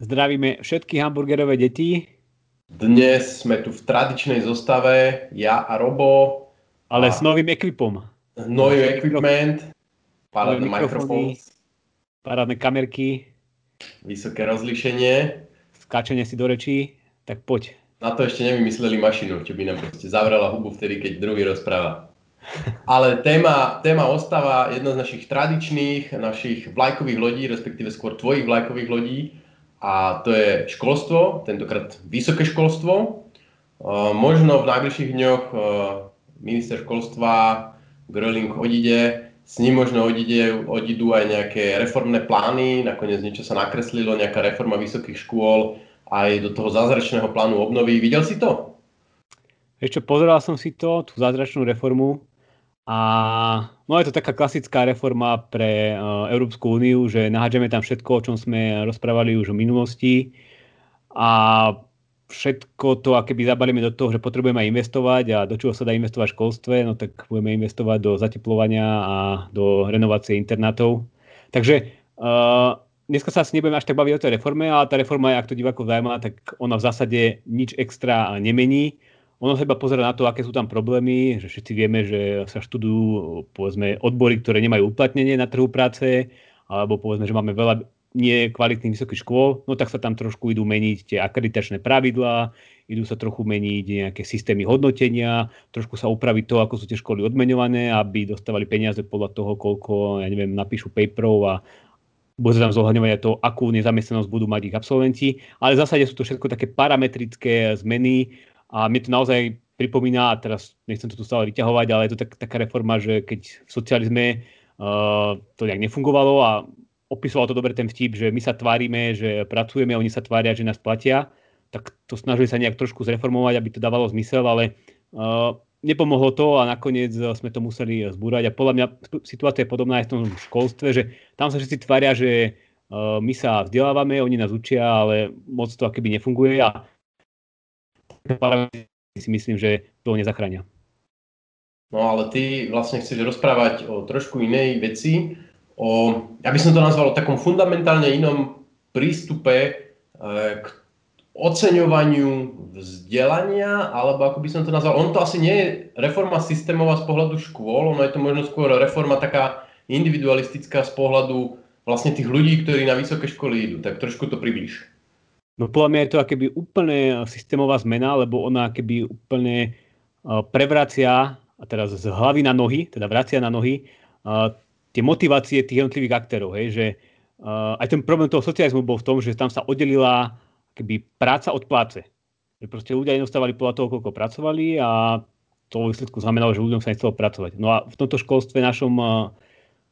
Zdravíme všetky hamburgerové deti. Dnes sme tu v tradičnej zostave, ja a Robo. Ale a s novým ekvipom. Nový equipment, parádne mikrofóny, parádne kamerky. Vysoké rozlíšenie. Skáčenie si do rečí, tak poď. Na to ešte nevymysleli mašinu, čo by nám proste zavrela hubu vtedy, keď druhý rozpráva. Ale téma, téma ostáva jedna z našich tradičných, našich vlajkových lodí, respektíve skôr tvojich vlajkových lodí a to je školstvo, tentokrát vysoké školstvo. Možno v najbližších dňoch minister školstva Gröling odíde, s ním možno odíde, odídu aj nejaké reformné plány, nakoniec niečo sa nakreslilo, nejaká reforma vysokých škôl aj do toho zázračného plánu obnovy. Videl si to? Ešte pozeral som si to, tú zázračnú reformu a no je to taká klasická reforma pre uh, Európsku úniu, že nahádžeme tam všetko, o čom sme rozprávali už v minulosti a všetko to, aké by zabalíme do toho, že potrebujeme aj investovať a do čoho sa dá investovať v školstve, no tak budeme investovať do zateplovania a do renovácie internátov. Takže uh, dneska sa asi nebudeme až tak baviť o tej reforme, ale tá reforma, ak to divákov zaujíma, tak ona v zásade nič extra nemení. Ono sa iba pozera na to, aké sú tam problémy, že všetci vieme, že sa študujú povedzme, odbory, ktoré nemajú uplatnenie na trhu práce, alebo povedzme, že máme veľa nekvalitných vysokých škôl, no tak sa tam trošku idú meniť tie akreditačné pravidlá, idú sa trochu meniť nejaké systémy hodnotenia, trošku sa upraviť to, ako sú tie školy odmeňované, aby dostávali peniaze podľa toho, koľko, ja neviem, napíšu paperov a bude tam zohľadňovať to, akú nezamestnanosť budú mať ich absolventi. Ale v zásade sú to všetko také parametrické zmeny, a mi to naozaj pripomína, a teraz nechcem to tu stále vyťahovať, ale je to tak, taká reforma, že keď v socializme uh, to nejak nefungovalo a opisoval to dobre ten vtip, že my sa tvárime, že pracujeme, oni sa tvária, že nás platia, tak to snažili sa nejak trošku zreformovať, aby to dávalo zmysel, ale uh, nepomohlo to a nakoniec sme to museli zbúrať. A podľa mňa situácia je podobná aj v tom školstve, že tam sa všetci tvária, že uh, my sa vzdelávame, oni nás učia, ale moc to akoby nefunguje a si myslím, že to nezachránia. No ale ty vlastne chceš rozprávať o trošku inej veci, o, ja by som to nazval o takom fundamentálne inom prístupe k oceňovaniu vzdelania, alebo ako by som to nazval, on to asi nie je reforma systémová z pohľadu škôl, ono je to možno skôr reforma taká individualistická z pohľadu vlastne tých ľudí, ktorí na vysoké školy idú. Tak trošku to približ. No podľa mňa je to akéby úplne systémová zmena, lebo ona akéby úplne e, prevracia, a teraz z hlavy na nohy, teda vracia na nohy, uh, tie motivácie tých jednotlivých aktérov. Hej, že aj ten problém toho socializmu bol v tom, že tam sa oddelila akéby práca od pláce. Že proste ľudia nedostávali podľa toho, koľko pracovali a to vo výsledku znamenalo, že ľuďom sa nechcelo pracovať. No a v tomto školstve našom uh,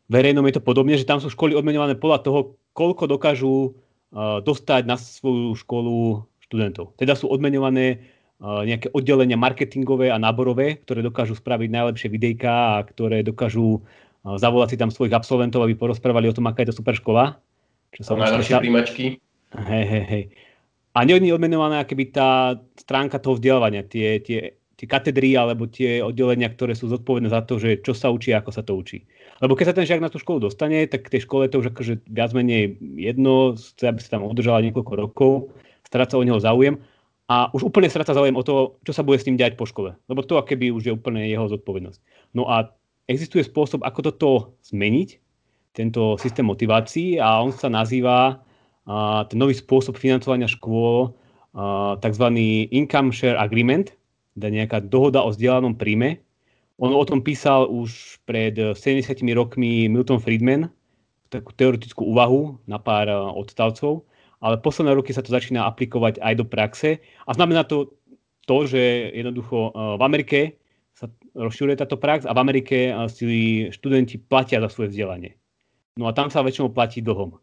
verejnom je to podobne, že tam sú školy odmenované podľa toho, koľko dokážu dostať na svoju školu študentov. Teda sú odmenované nejaké oddelenia marketingové a náborové, ktoré dokážu spraviť najlepšie videjka a ktoré dokážu zavolať si tam svojich absolventov, aby porozprávali o tom, aká je to super škola. Čo sa najlepšie príjmačky. Hej, hej, hej. A je odmenovaná akéby tá stránka toho vzdelávania, tie, tie, tie katedry alebo tie oddelenia, ktoré sú zodpovedné za to, že čo sa učí a ako sa to učí. Lebo keď sa ten žiak na tú školu dostane, tak tej škole to už akože viac menej jedno, chce, aby sa tam udržala niekoľko rokov, stráca o neho záujem a už úplne stráca záujem o to, čo sa bude s ním diať po škole. Lebo to akéby už je úplne jeho zodpovednosť. No a existuje spôsob, ako toto zmeniť, tento systém motivácií a on sa nazýva ten nový spôsob financovania škôl tzv. income share agreement, teda nejaká dohoda o vzdielanom príjme, on o tom písal už pred 70 rokmi Milton Friedman, takú teoretickú úvahu na pár eh, odstavcov, ale posledné roky sa to začína aplikovať aj do praxe a znamená to to, že jednoducho eh, v Amerike sa rozširuje táto prax a v Amerike si študenti platia za svoje vzdelanie. No a tam sa väčšinou platí dlhom.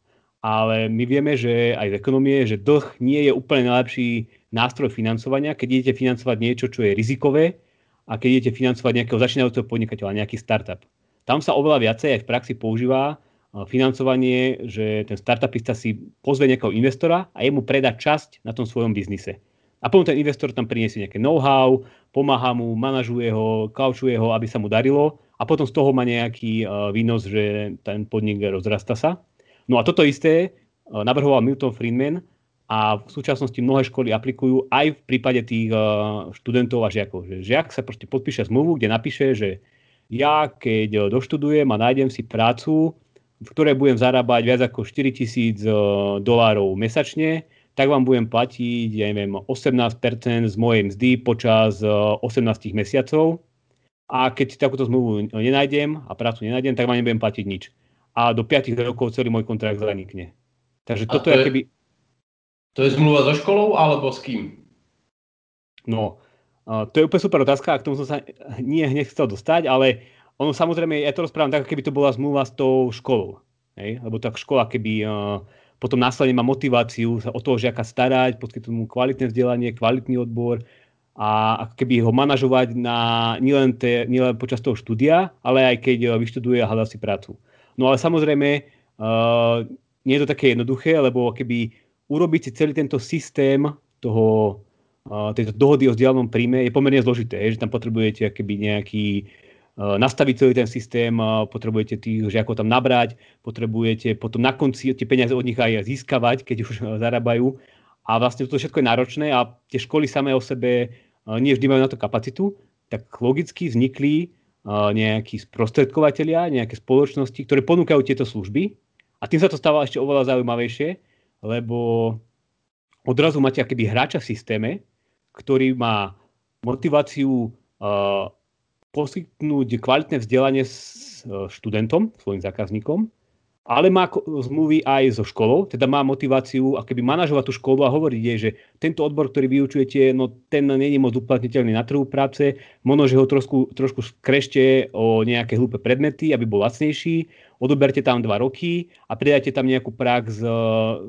Ale my vieme, že aj v ekonomie, že dlh nie je úplne najlepší nástroj financovania, keď idete financovať niečo, čo je rizikové, a keď idete financovať nejakého začínajúceho podnikateľa, nejaký startup. Tam sa oveľa viacej aj v praxi používa financovanie, že ten startupista si pozve nejakého investora a jemu predá časť na tom svojom biznise. A potom ten investor tam priniesie nejaké know-how, pomáha mu, manažuje ho, kaučuje ho, aby sa mu darilo a potom z toho má nejaký uh, výnos, že ten podnik rozrasta sa. No a toto isté uh, navrhoval Milton Friedman a v súčasnosti mnohé školy aplikujú aj v prípade tých uh, študentov a žiakov. Že žiak sa proste podpíše zmluvu, kde napíše, že ja keď doštudujem a nájdem si prácu, v ktorej budem zarábať viac ako 4000 dolárov mesačne, tak vám budem platiť, ja neviem, 18% z mojej mzdy počas 18 mesiacov. A keď takúto zmluvu nenájdem a prácu nenájdem, tak vám nebudem platiť nič. A do 5 rokov celý môj kontrakt zanikne. Takže a toto to je, keby... To je zmluva so školou alebo s kým? No, to je úplne super otázka, a k tomu som sa nie hneď chcel dostať, ale ono samozrejme, ja to rozprávam tak, keby to bola zmluva s tou školou. Hej? Lebo tá škola, keby uh, potom následne má motiváciu sa o toho žiaka starať, poskytnúť mu kvalitné vzdelanie, kvalitný odbor a ako keby ho manažovať na, nielen, te, nielen počas toho štúdia, ale aj keď vyštuduje a hľadá si prácu. No ale samozrejme, uh, nie je to také jednoduché, lebo keby urobiť si celý tento systém toho, uh, tejto dohody o vzdialenom príjme je pomerne zložité, že tam potrebujete keby nejaký Eh, nastaviť celý ten systém, potrebujete tých žiakov tam nabrať, potrebujete potom na konci tie peniaze od nich aj získavať, keď už zarábajú. A vlastne toto všetko je náročné a tie školy samé o sebe nie vždy majú na to kapacitu, tak logicky vznikli nejakí sprostredkovateľia, nejaké spoločnosti, ktoré ponúkajú tieto služby. A tým sa to stáva ešte oveľa zaujímavejšie, lebo odrazu máte akéby hráča v systéme, ktorý má motiváciu poskytnúť kvalitné vzdelanie s e, študentom, svojim zákazníkom, ale má zmluvy aj so školou, teda má motiváciu keby manažovať tú školu a hovoriť jej, že tento odbor, ktorý vyučujete, no ten není moc uplatniteľný na trhu práce, možno, že ho trošku, trošku skrešte o nejaké hlúpe predmety, aby bol lacnejší, odoberte tam dva roky a pridajte tam nejakú prax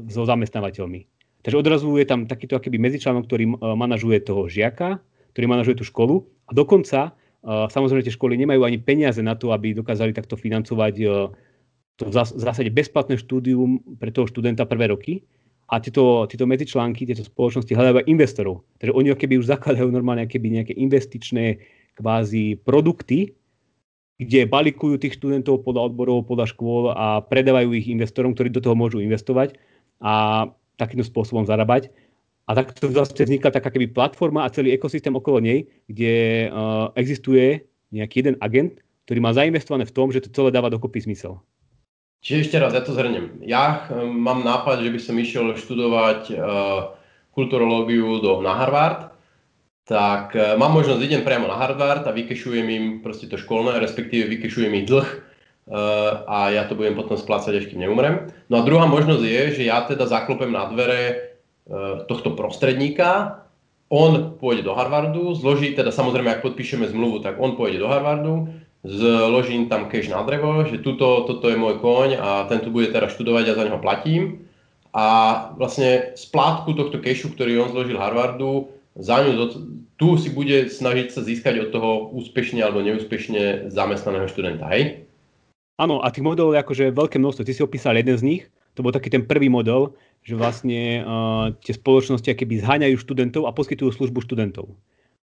so zamestnávateľmi. Takže odrazu je tam takýto akýby medzičlánok, ktorý e, manažuje toho žiaka, ktorý manažuje tú školu a dokonca Samozrejme, tie školy nemajú ani peniaze na to, aby dokázali takto financovať e, to v zásade bezplatné štúdium pre toho študenta prvé roky. A tieto, tieto medzičlánky, tieto spoločnosti hľadajú aj investorov. Takže oni keby už zakladajú normálne keby nejaké investičné kvázi produkty, kde balikujú tých študentov podľa odborov, podľa škôl a predávajú ich investorom, ktorí do toho môžu investovať a takýmto spôsobom zarábať. A takto vlastne vznikla taká keby platforma a celý ekosystém okolo nej, kde uh, existuje nejaký jeden agent, ktorý má zainvestované v tom, že to celé dáva dokopy zmysel. Čiže ešte raz, ja to zhrnem. Ja uh, mám nápad, že by som išiel študovať uh, kulturológiu do, na Harvard, tak uh, mám možnosť, idem priamo na Harvard a vykešujem im proste to školné, respektíve vykešujem ich dlh uh, a ja to budem potom splácať, až kým neumrem. No a druhá možnosť je, že ja teda zaklopem na dvere tohto prostredníka, on pôjde do Harvardu, zloží, teda samozrejme, ak podpíšeme zmluvu, tak on pôjde do Harvardu, zložím tam cash na drevo, že tuto, toto je môj koň a ten tu bude teraz študovať a za neho platím. A vlastne splátku tohto cashu, ktorý on zložil Harvardu, za ňu tu si bude snažiť sa získať od toho úspešne alebo neúspešne zamestnaného študenta, hej? Áno, a tých modelov je akože veľké množstvo. Ty si opísal jeden z nich, to bol taký ten prvý model, že vlastne uh, tie spoločnosti keby zháňajú študentov a poskytujú službu študentov.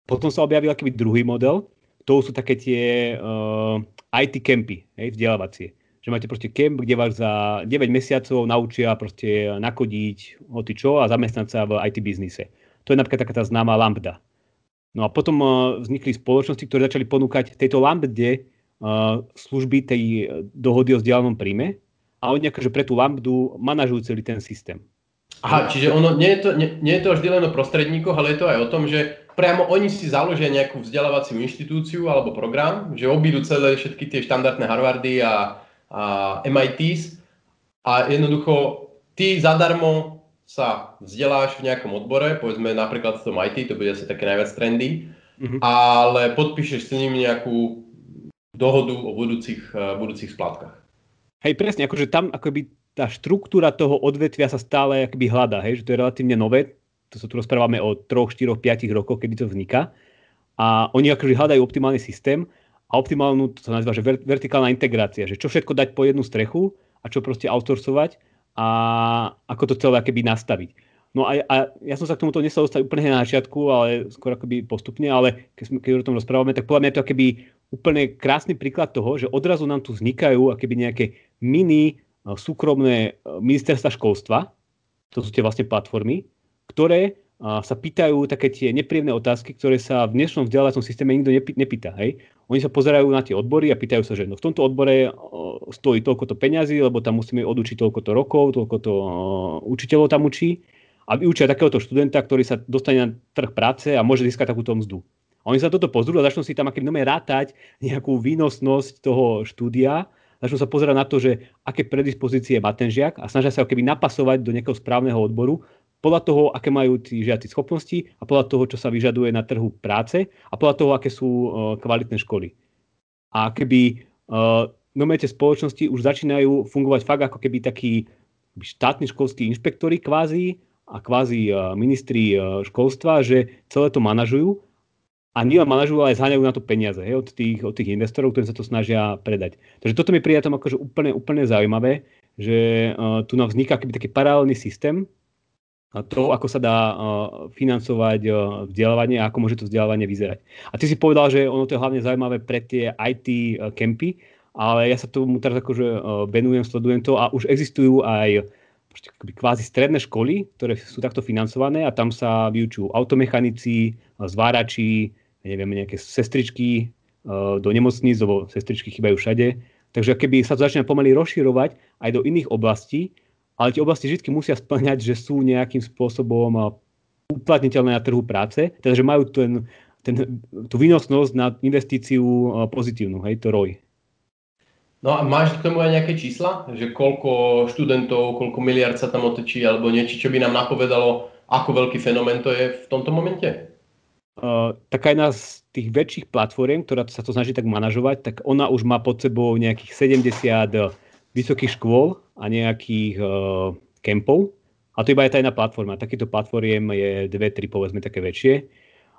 Potom sa objavil akýby druhý model, to sú také tie uh, IT kempy, hej, vzdelávacie. Že máte proste kemp, kde vás za 9 mesiacov naučia proste nakodiť hoci čo a zamestnať sa v IT biznise. To je napríklad taká tá známa Lambda. No a potom uh, vznikli spoločnosti, ktoré začali ponúkať tejto Lambde uh, služby tej dohody o vzdialenom príjme, a oni akože pre tú lambdu manažujú celý ten systém. Aha, čiže ono, nie, je to, nie, nie je to vždy len o prostredníkoch, ale je to aj o tom, že priamo oni si založia nejakú vzdelávaciu inštitúciu alebo program, že obídu celé všetky tie štandardné Harvardy a, a MITs a jednoducho ty zadarmo sa vzdeláš v nejakom odbore, povedzme napríklad v tom IT, to bude asi také najviac trendy, mm-hmm. ale podpíšeš s ním nejakú dohodu o budúcich, budúcich splátkach. Hej, presne, akože tam akoby tá štruktúra toho odvetvia sa stále akoby hľadá, hej, že to je relatívne nové, to sa tu rozprávame o 3, 4, 5 rokoch, kedy to vzniká. A oni akože hľadajú optimálny systém a optimálnu, to sa nazýva, že vertikálna integrácia, že čo všetko dať po jednu strechu a čo proste outsourcovať a ako to celé akoby nastaviť. No a, a ja som sa k tomuto nesel dostať úplne na začiatku, ale skôr akoby postupne, ale keď, sme, keď o tom rozprávame, tak podľa mňa je to akoby úplne krásny príklad toho, že odrazu nám tu vznikajú akoby nejaké mini e, súkromné e, ministerstva školstva, to sú tie vlastne platformy, ktoré sa pýtajú také tie nepríjemné otázky, ktoré sa v dnešnom vzdelávacom systéme nikto nepýta. Hej? Oni sa pozerajú na tie odbory a pýtajú sa, že no v tomto odbore stojí toľko to peňazí, lebo tam musíme odučiť toľko to rokov, toľko to učiteľov tam učí a vyučia takéhoto študenta, ktorý sa dostane na trh práce a môže získať takúto mzdu. A oni sa toto pozrú a začnú si tam akým rátať nejakú výnosnosť toho štúdia, začnú sa pozerať na to, že aké predispozície má ten žiak a snažia sa ho keby napasovať do nejakého správneho odboru, podľa toho, aké majú tí žiaci schopnosti a podľa toho, čo sa vyžaduje na trhu práce a podľa toho, aké sú uh, kvalitné školy. A keby uh, nové spoločnosti už začínajú fungovať fakt ako keby takí štátni školskí inšpektori kvázi a kvázi uh, ministri uh, školstva, že celé to manažujú a nie manažujú, ale zháňajú na to peniaze hej, od, tých, od tých investorov, ktorí sa to snažia predať. Takže toto mi príde tam akože úplne, úplne zaujímavé, že uh, tu nám vzniká taký paralelný systém, to, ako sa dá financovať vzdelávanie a ako môže to vzdelávanie vyzerať. A ty si povedal, že ono to je hlavne zaujímavé pre tie IT kempy, ale ja sa tomu teraz akože venujem, sledujem to a už existujú aj kvázi stredné školy, ktoré sú takto financované a tam sa vyučujú automechanici, zvárači, neviem, nejaké sestričky do nemocníc, lebo sestričky chýbajú všade. Takže keby sa to začína pomaly rozširovať aj do iných oblastí, ale tie oblasti vždy musia splňať, že sú nejakým spôsobom uplatniteľné na trhu práce, teda že majú ten, ten, tú výnosnosť na investíciu pozitívnu, hej, to ROI. No a máš k tomu aj nejaké čísla? Že koľko študentov, koľko miliard sa tam otočí, alebo niečo, čo by nám napovedalo, ako veľký fenomén to je v tomto momente? Uh, taká jedna z tých väčších platform, ktorá sa to snaží tak manažovať, tak ona už má pod sebou nejakých 70 vysokých škôl a nejakých uh, kempov. A to iba je tá jedna platforma. Takýto platformiem je dve, tri, povedzme, také väčšie.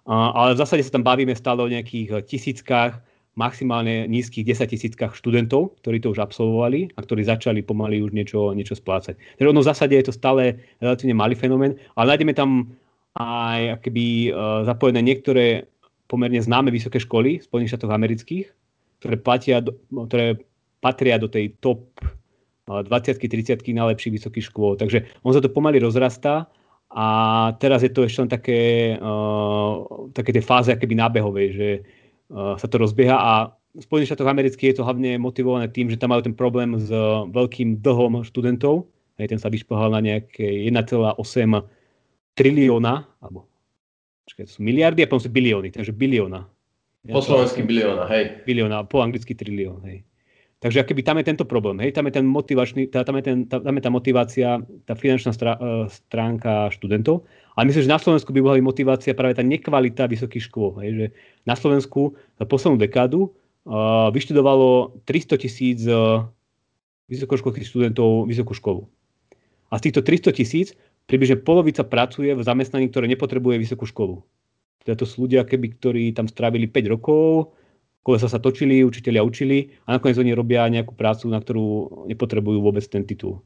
Uh, ale v zásade sa tam bavíme stále o nejakých eh, tisíckach, maximálne nízkych 10 tisíckach študentov, ktorí to už absolvovali a ktorí začali pomaly už niečo, niečo splácať. Takže ono v zásade je to stále relatívne malý fenomén, ale nájdeme tam aj akoby, uh, zapojené niektoré pomerne známe vysoké školy v Spojených štátoch amerických, ktoré, platia, ktoré patria do tej top 20-30 najlepších vysokých škôl. Takže on sa to pomaly rozrastá a teraz je to ešte len také, uh, také tie fáze akéby nábehovej, že uh, sa to rozbieha a v Spojených štátoch amerických je to hlavne motivované tým, že tam majú ten problém s uh, veľkým dlhom študentov. Hej, ten sa vyšplhal na nejaké 1,8 trilióna, alebo počkaj, to sú miliardy a potom sú bilióny, takže bilióna. Po slovensky bilióna, hej. Bilióna, po anglicky trilión, hej. Takže akoby tam je tento problém, hej, tam je ten motivačný, tam je, ten, tam je tá motivácia, tá finančná e, stránka študentov. Ale myslím, že na Slovensku by bola motivácia práve tá nekvalita vysokých škôl. Hej, že na Slovensku za poslednú dekádu uh, vyštudovalo 300 tisíc uh, vysokoškolských študentov vysokú školu. A z týchto 300 tisíc približne polovica pracuje v zamestnaní, ktoré nepotrebuje vysokú školu. Teda to sú ľudia, keby, ktorí tam strávili 5 rokov, kolesa sa točili, učiteľia učili a nakoniec oni robia nejakú prácu, na ktorú nepotrebujú vôbec ten titul.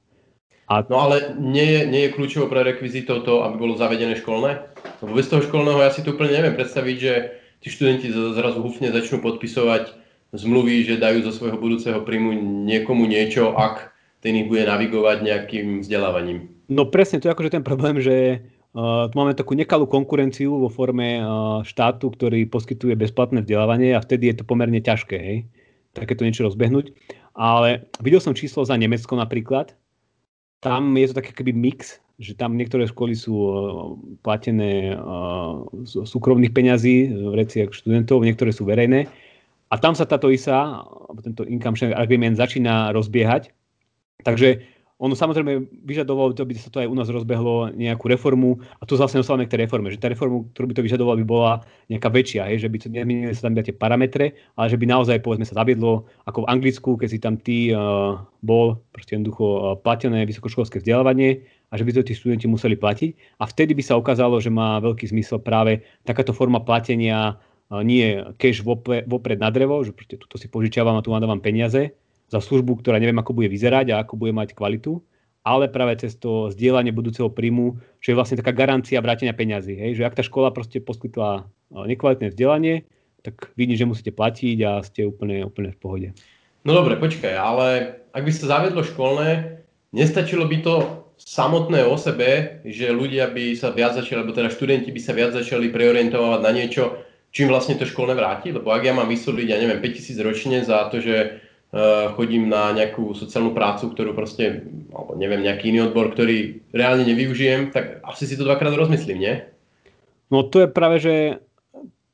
A... No ale nie je, nie je kľúčovo pre rekvizitov to, aby bolo zavedené školné? Lebo bez toho školného ja si to úplne neviem predstaviť, že tí študenti zrazu hufne začnú podpisovať zmluvy, že dajú zo svojho budúceho príjmu niekomu niečo, ak ten ich bude navigovať nejakým vzdelávaním. No presne, to je akože ten problém, že Uh, tu máme takú nekalú konkurenciu vo forme uh, štátu, ktorý poskytuje bezplatné vzdelávanie a vtedy je to pomerne ťažké, hej, takéto niečo rozbehnúť. Ale videl som číslo za Nemecko napríklad. Tam je to taký keby mix, že tam niektoré školy sú uh, platené uh, z súkromných peňazí, v reciach študentov, niektoré sú verejné. A tam sa táto ISA, tento income sharing agreement začína rozbiehať. Takže ono samozrejme vyžadovalo, aby sa to aj u nás rozbehlo nejakú reformu a tu zase dostávame k tej reforme, že tá reformu, ktorú by to vyžadovalo, by bola nejaká väčšia, hej, že by to nemenili sa tam tie parametre, ale že by naozaj povedzme sa zaviedlo ako v Anglicku, keď si tam ty uh, bol proste jednoducho uh, platené vysokoškolské vzdelávanie a že by to tí študenti museli platiť. A vtedy by sa ukázalo, že má veľký zmysel práve takáto forma platenia uh, nie cash vopred, na drevo, že tuto si požičiavam a tu vám dávam peniaze, za službu, ktorá neviem, ako bude vyzerať a ako bude mať kvalitu, ale práve cez to zdieľanie budúceho príjmu, čo je vlastne taká garancia vrátenia peňazí. Hej? Že ak tá škola proste poskytla nekvalitné vzdelanie, tak vidíte, že musíte platiť a ste úplne, úplne v pohode. No dobre, počkaj, ale ak by sa zaviedlo školné, nestačilo by to samotné o sebe, že ľudia by sa viac začali, alebo teda študenti by sa viac začali preorientovať na niečo, čím vlastne to školné vráti? Lebo ak ja mám vysúdiť, ja neviem, 5000 ročne za to, že chodím na nejakú sociálnu prácu, ktorú proste, alebo neviem, nejaký iný odbor, ktorý reálne nevyužijem, tak asi si to dvakrát rozmyslím, nie? No to je práve, že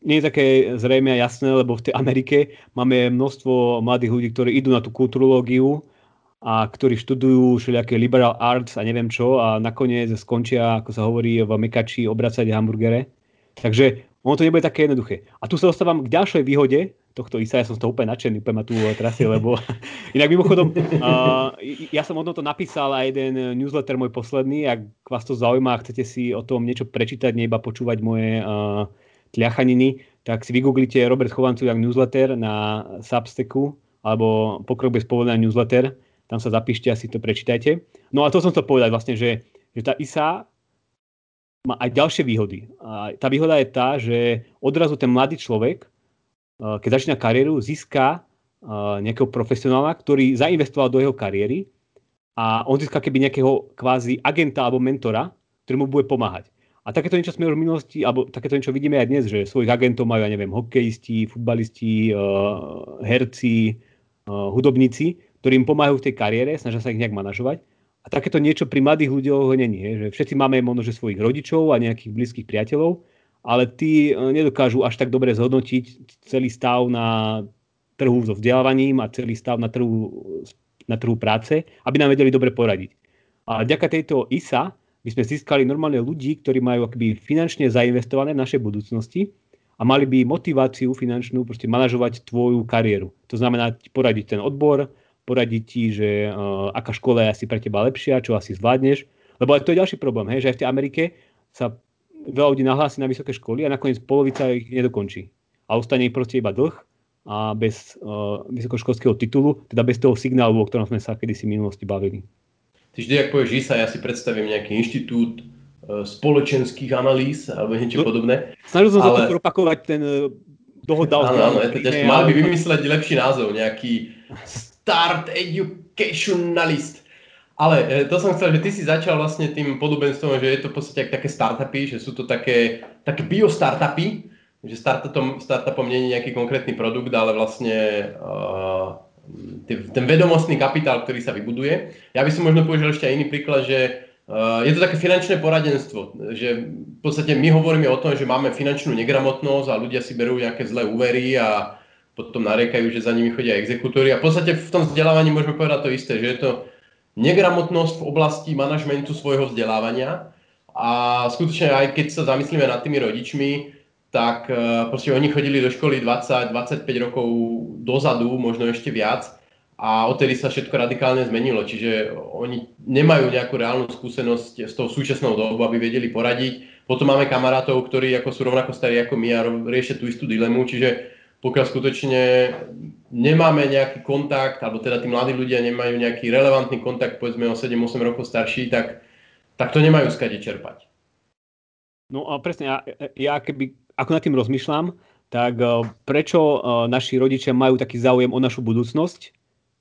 nie je také zrejme a jasné, lebo v tej Amerike máme množstvo mladých ľudí, ktorí idú na tú kulturológiu, a ktorí študujú všelijaké liberal arts a neviem čo a nakoniec skončia, ako sa hovorí, v mekači obracať hamburgere. Takže ono to nebude také jednoduché. A tu sa dostávam k ďalšej výhode tohto ISA, ja som z toho úplne nadšený, úplne ma tu trasie, lebo inak mimochodom, uh, ja som o tomto napísal aj jeden newsletter môj posledný, ak vás to zaujíma a chcete si o tom niečo prečítať, nie iba počúvať moje uh, tliachaniny, tak si vygooglite Robert Chovancujak newsletter na Substacku alebo pokrok bez povolenia newsletter tam sa zapíšte a si to prečítajte. No a to som chcel povedať vlastne, že, že tá ISA má aj ďalšie výhody. A tá výhoda je tá, že odrazu ten mladý človek, keď začína kariéru, získa eh, nejakého profesionála, ktorý zainvestoval do jeho kariéry a on získa keby nejakého kvázi agenta alebo mentora, ktorý mu bude pomáhať. A takéto niečo sme už v minulosti, alebo takéto niečo vidíme aj dnes, že svojich agentov majú, ja neviem, hokejisti, futbalisti, eh, herci, hudobníci, ktorí im pomáhajú v tej kariére, snažia sa ich nejak manažovať. A takéto niečo pri mladých ľuďoch není. Že všetci máme možno svojich rodičov a nejakých blízkych priateľov, ale tí e, nedokážu až tak dobre zhodnotiť celý stav na trhu so vzdelávaním a celý stav na trhu, na trhu práce, aby nám vedeli dobre poradiť. A vďaka tejto ISA by sme získali normálne ľudí, ktorí majú akoby finančne zainvestované v našej budúcnosti a mali by motiváciu finančnú proste manažovať tvoju kariéru. To znamená poradiť ten odbor, poradiť ti, že uh, aká škola je asi pre teba lepšia, čo asi zvládneš. Lebo to je ďalší problém, hej, že aj v tej Amerike sa veľa ľudí nahlási na vysoké školy a nakoniec polovica ich nedokončí. A ostane ich proste iba dlh a bez uh, vysokoškolského titulu, teda bez toho signálu, o ktorom sme sa kedysi v minulosti bavili. Ty vždy, ak povieš ISA, ja si predstavím nejaký inštitút uh, spoločenských analýz alebo niečo no, podobné. Snažil som ale... sa to propakovať ten uh, dohoda Áno, áno, je to ťažké. Mali by vymysleť lepší názov, nejaký Start Educationalist. Ale e, to som chcel, že ty si začal vlastne tým podobenstvom, že je to v podstate také startupy, že sú to také, také bio-startupy, že startupom, startupom nie je nejaký konkrétny produkt, ale vlastne uh, ten vedomostný kapitál, ktorý sa vybuduje. Ja by som možno použil ešte aj iný príklad, že uh, je to také finančné poradenstvo, že v podstate my hovoríme o tom, že máme finančnú negramotnosť a ľudia si berú nejaké zlé úvery a potom nariekajú, že za nimi chodia exekútory. A v podstate v tom vzdelávaní môžeme povedať to isté, že je to negramotnosť v oblasti manažmentu svojho vzdelávania. A skutočne aj keď sa zamyslíme nad tými rodičmi, tak e, proste oni chodili do školy 20-25 rokov dozadu, možno ešte viac a odtedy sa všetko radikálne zmenilo. Čiže oni nemajú nejakú reálnu skúsenosť s tou súčasnou dobou, aby vedeli poradiť. Potom máme kamarátov, ktorí ako sú rovnako starí ako my a riešia tú istú dilemu, čiže pokiaľ skutočne nemáme nejaký kontakt, alebo teda tí mladí ľudia nemajú nejaký relevantný kontakt, povedzme o 7-8 rokov starší, tak, tak to nemajú skade čerpať. No a presne, ja, ja keby, ako nad tým rozmýšľam, tak uh, prečo naši rodičia majú taký záujem o našu budúcnosť,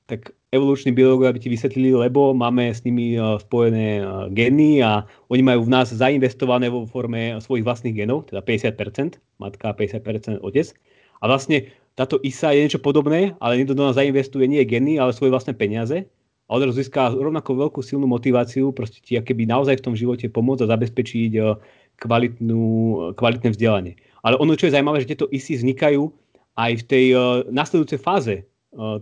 tak evoluční biológovia by ti vysvetlili, lebo máme s nimi spojené gény a oni majú v nás zainvestované vo forme svojich vlastných genov, teda 50%, matka 50% otec. A vlastne táto ISA je niečo podobné, ale niekto do nás zainvestuje nie geny, ale svoje vlastné peniaze a odrazu získa rovnako veľkú silnú motiváciu proste ti keby naozaj v tom živote pomôcť a zabezpečiť eh, kvalitnú, kvalitné vzdelanie. Ale ono, čo je zaujímavé, že tieto ISY vznikajú aj v tej uh, nasledujúcej fáze uh,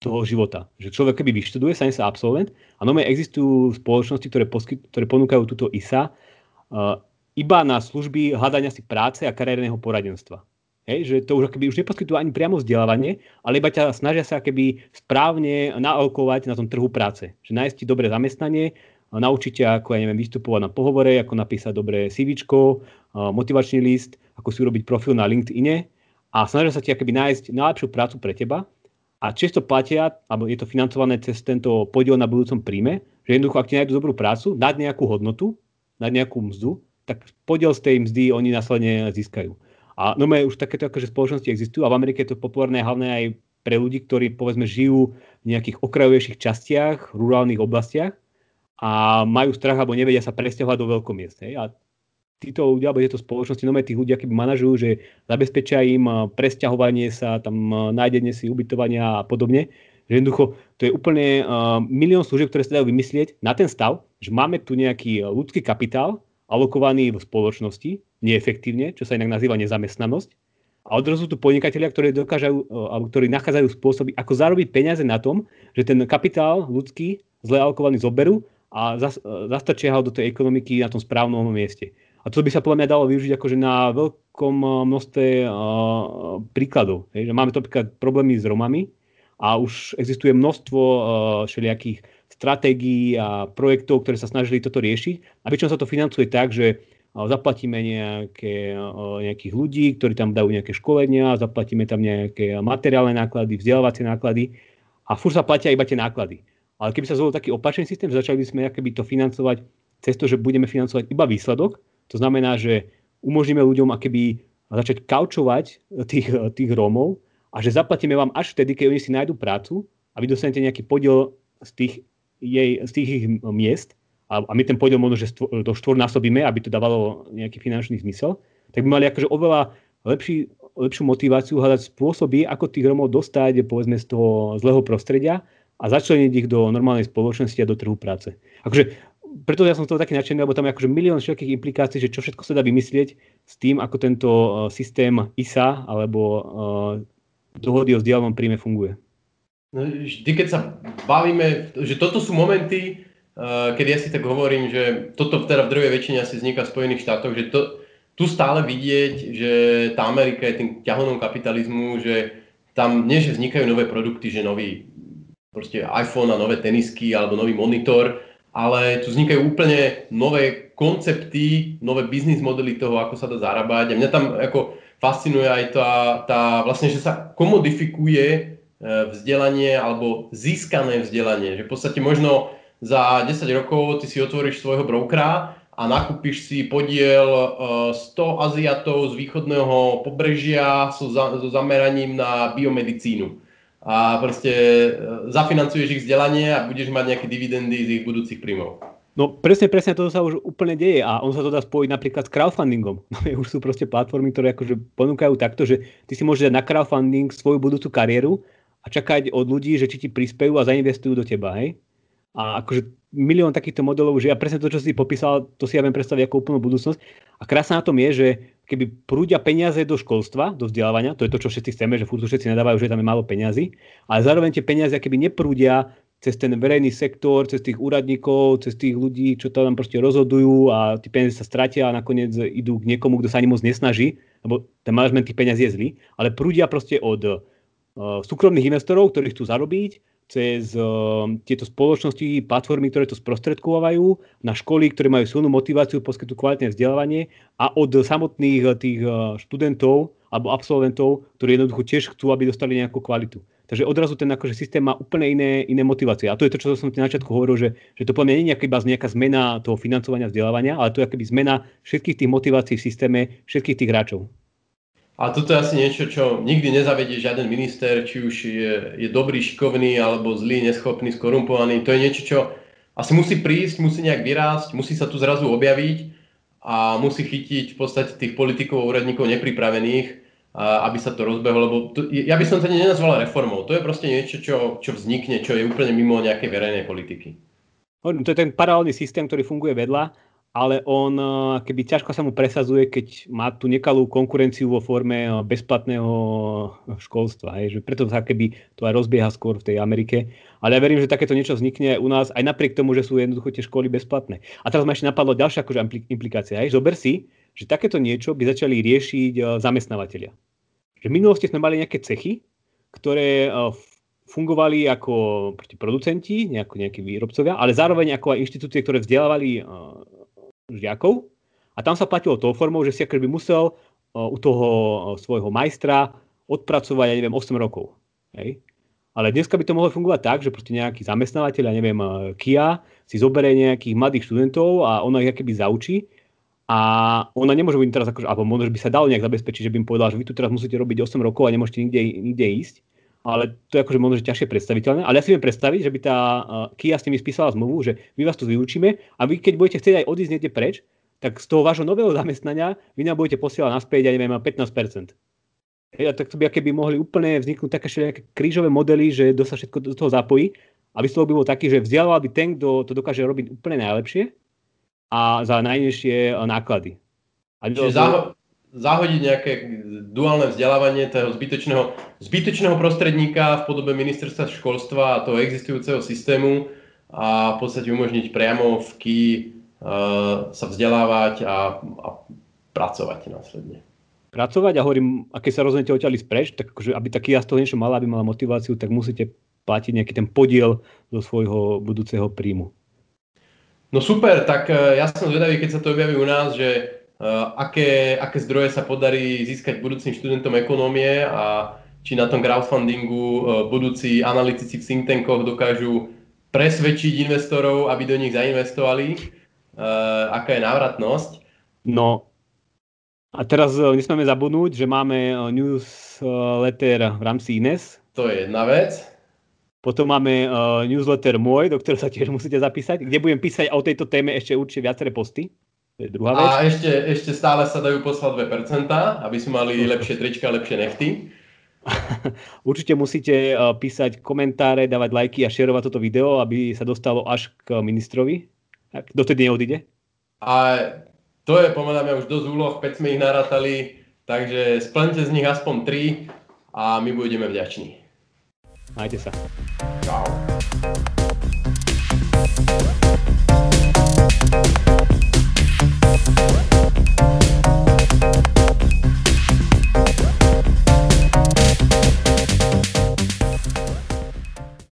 toho života. Že človek keby vyštuduje, stane sa absolvent a nové existujú spoločnosti, ktoré, poskyt, ktoré ponúkajú túto ISA uh, iba na služby hľadania si práce a kariérneho poradenstva. Hej, že to už keby už neposkytujú ani priamo vzdelávanie, ale iba ťa snažia sa keby správne naokovať na tom trhu práce. Že nájsť ti dobré zamestnanie, naučiť ťa, ako ja neviem, vystupovať na pohovore, ako napísať dobré CV, motivačný list, ako si urobiť profil na LinkedIne a snažia sa ti keby nájsť najlepšiu prácu pre teba a čisto platia, alebo je to financované cez tento podiel na budúcom príjme, že jednoducho, ak ti nájdu dobrú prácu, nad nejakú hodnotu, nad nejakú mzdu, tak podiel z tej mzdy oni následne získajú. A no už takéto akože spoločnosti existujú a v Amerike je to populárne hlavne aj pre ľudí, ktorí povedzme žijú v nejakých okrajovejších častiach, rurálnych oblastiach a majú strach alebo nevedia sa presťahovať do veľkomiest. Hej? A títo ľudia, alebo tieto spoločnosti, no tých ľudí keby manažujú, že zabezpečia im presťahovanie sa, tam nájdenie si ubytovania a podobne. Že jednoducho to je úplne uh, milión služieb, ktoré sa dajú vymyslieť na ten stav, že máme tu nejaký ľudský kapitál alokovaný v spoločnosti, neefektívne, čo sa inak nazýva nezamestnanosť. A odrazu tu podnikatelia, ktorí, dokážajú, alebo ktorí nachádzajú spôsoby, ako zarobiť peniaze na tom, že ten kapitál ľudský, zle alokovaný zoberú a zastačia ho do tej ekonomiky na tom správnom mieste. A to by sa podľa mňa dalo využiť akože na veľkom eh, množstve príkladov. Že máme to napríklad problémy s Romami a už existuje množstvo uh, všelijakých stratégií a projektov, ktoré sa snažili toto riešiť. A väčšinou sa to financuje tak, že zaplatíme nejaké, nejakých ľudí, ktorí tam dajú nejaké školenia, zaplatíme tam nejaké materiálne náklady, vzdelávacie náklady a furt sa platia iba tie náklady. Ale keby sa zvolil taký opačný systém, začali by sme to financovať cez to, že budeme financovať iba výsledok, to znamená, že umožníme ľuďom akéby začať kaučovať tých, tých Rómov a že zaplatíme vám až vtedy, keď oni si nájdu prácu a vy dostanete nejaký podiel z tých, jej, z tých ich miest a, a my ten podiel možno, že stvo, to štvornásobíme, aby to dávalo nejaký finančný zmysel, tak by mali akože oveľa lepší, lepšiu motiváciu hľadať spôsoby, ako tých Rómov dostať povedzme z toho zlého prostredia a začleniť ich do normálnej spoločnosti a do trhu práce. Akože preto ja som toho taký nadšený, lebo tam je akože milión všetkých implikácií, že čo všetko sa dá vymyslieť s tým, ako tento uh, systém ISA alebo uh, dohody o vzdialenom príjme funguje. No, vždy, keď sa bavíme, že toto sú momenty, uh, kedy ja si tak hovorím, že toto teda v druhej väčšine asi vzniká v Spojených štátoch, že to, tu stále vidieť, že tá Amerika je tým ťahonom kapitalizmu, že tam nie, že vznikajú nové produkty, že nový iPhone a nové tenisky alebo nový monitor, ale tu vznikajú úplne nové koncepty, nové biznis modely toho, ako sa dá zarábať. A mňa tam ako fascinuje aj tá, tá vlastne, že sa komodifikuje e, vzdelanie alebo získané vzdelanie. Že v podstate možno za 10 rokov ty si otvoríš svojho brokera a nakúpiš si podiel 100 e, Aziatov z východného pobrežia so, za, so zameraním na biomedicínu a proste e, zafinancuješ ich vzdelanie a budeš mať nejaké dividendy z ich budúcich príjmov. No presne, presne toto sa už úplne deje a on sa to dá spojiť napríklad s crowdfundingom. No, už sú proste platformy, ktoré akože ponúkajú takto, že ty si môžeš dať na crowdfunding svoju budúcu kariéru a čakať od ľudí, že či ti prispejú a zainvestujú do teba, hej? A akože milión takýchto modelov, že ja presne to, čo si popísal, to si ja viem predstaviť ako úplnú budúcnosť. A krásne na tom je, že keby prúdia peniaze do školstva, do vzdelávania, to je to, čo všetci chceme, že furt všetci nadávajú, že tam je málo peňazí, ale zároveň tie peniaze keby neprúdia cez ten verejný sektor, cez tých úradníkov, cez tých ľudí, čo tam proste rozhodujú a tie peniaze sa stratia a nakoniec idú k niekomu, kto sa ani moc nesnaží, lebo ten manažment tých peniazí je zlý, ale prúdia proste od uh, súkromných investorov, ktorí chcú zarobiť, cez uh, tieto spoločnosti, platformy, ktoré to sprostredkovajú, na školy, ktoré majú silnú motiváciu poskytnúť kvalitné vzdelávanie a od samotných uh, tých uh, študentov alebo absolventov, ktorí jednoducho tiež chcú, aby dostali nejakú kvalitu. Takže odrazu ten akože, systém má úplne iné, iné motivácie. A to je to, čo som na začiatku hovoril, že, že to podľa nie je iba nejaká zmena toho financovania vzdelávania, ale to je akoby zmena všetkých tých motivácií v systéme všetkých tých hráčov. A toto je asi niečo, čo nikdy nezavedie žiaden minister, či už je, je dobrý, šikovný, alebo zlý, neschopný, skorumpovaný. To je niečo, čo asi musí prísť, musí nejak vyrásť, musí sa tu zrazu objaviť a musí chytiť v podstate tých politikov a úradníkov nepripravených, a, aby sa to rozbehlo, lebo to, ja by som to nenazval reformou. To je proste niečo, čo, čo vznikne, čo je úplne mimo nejakej verejnej politiky. To je ten paralelný systém, ktorý funguje vedľa ale on eh, keby ťažko sa mu presazuje, keď má tú nekalú konkurenciu vo forme eh, bezplatného eh, školstva. Hej. Že preto sa keby to aj rozbieha skôr v tej Amerike. Ale ja verím, že takéto niečo vznikne u nás aj napriek tomu, že sú jednoducho tie školy bezplatné. A teraz ma ešte napadlo ďalšia akože implikácia. Hej. Zober si, že takéto niečo by začali riešiť zamestnávateľia. Že v minulosti sme mali nejaké cechy, ktoré fungovali ako producenti, nejako nejakí výrobcovia, ale zároveň ako aj inštitúcie, ktoré vzdelávali žiakov a tam sa platilo tou formou, že si akoby musel u toho svojho majstra odpracovať, ja neviem, 8 rokov. Hej? Ale dneska by to mohlo fungovať tak, že proste nejaký zamestnávateľ, ja neviem, Kia, si zoberie nejakých mladých študentov a ona ich keby zaučí a ona nemôže byť teraz akože, alebo možno by sa dalo nejak zabezpečiť, že by im povedal, že vy tu teraz musíte robiť 8 rokov a nemôžete nikde, nikde ísť. Ale to je akože možno, že ťažšie predstaviteľné. Ale ja si viem predstaviť, že by tá uh, Kia s nimi spísala zmluvu, že my vás tu vyučíme a vy keď budete chcieť aj odísť niekde preč, tak z toho vášho nového zamestnania vy nám budete posielať naspäť, ja neviem, 15%. Ja, tak to by keby mohli úplne vzniknúť také nejaké krížové modely, že sa všetko do toho zapojí. A výsledok by bol taký, že vzdialoval by ten, kto to dokáže robiť úplne najlepšie a za najnižšie náklady. A Čiže zaho- zahodiť nejaké duálne vzdelávanie toho zbytočného, zbytočného prostredníka v podobe ministerstva školstva a toho existujúceho systému a v podstate umožniť priamo v KI uh, sa vzdelávať a, a pracovať následne. Pracovať a hovorím, a keď sa rozhodnete odtiaľ spreč, tak akože, aby taký ja z toho niečo mala, aby mala motiváciu, tak musíte platiť nejaký ten podiel zo svojho budúceho príjmu. No super, tak e, ja som zvedavý, keď sa to objaví u nás, že aké, aké zdroje sa podarí získať budúcim študentom ekonómie a či na tom crowdfundingu uh, budúci analytici v think tankoch dokážu presvedčiť investorov, aby do nich zainvestovali, uh, aká je návratnosť. No a teraz nesmieme zabudnúť, že máme newsletter v rámci INES. To je jedna vec. Potom máme newsletter môj, do ktorého sa tiež musíte zapísať, kde budem písať o tejto téme ešte určite viaceré posty. Je druhá vec. A ešte, ešte stále sa dajú poslať 2%, aby sme mali lepšie trička, lepšie nechty. Určite musíte uh, písať komentáre, dávať lajky a šerovať toto video, aby sa dostalo až k ministrovi. Tak dotedy neodíde. A to je podľa mňa už dosť úloh, 5 sme ich narátali, takže splňte z nich aspoň 3 a my budeme vďační. Majte sa. Čau.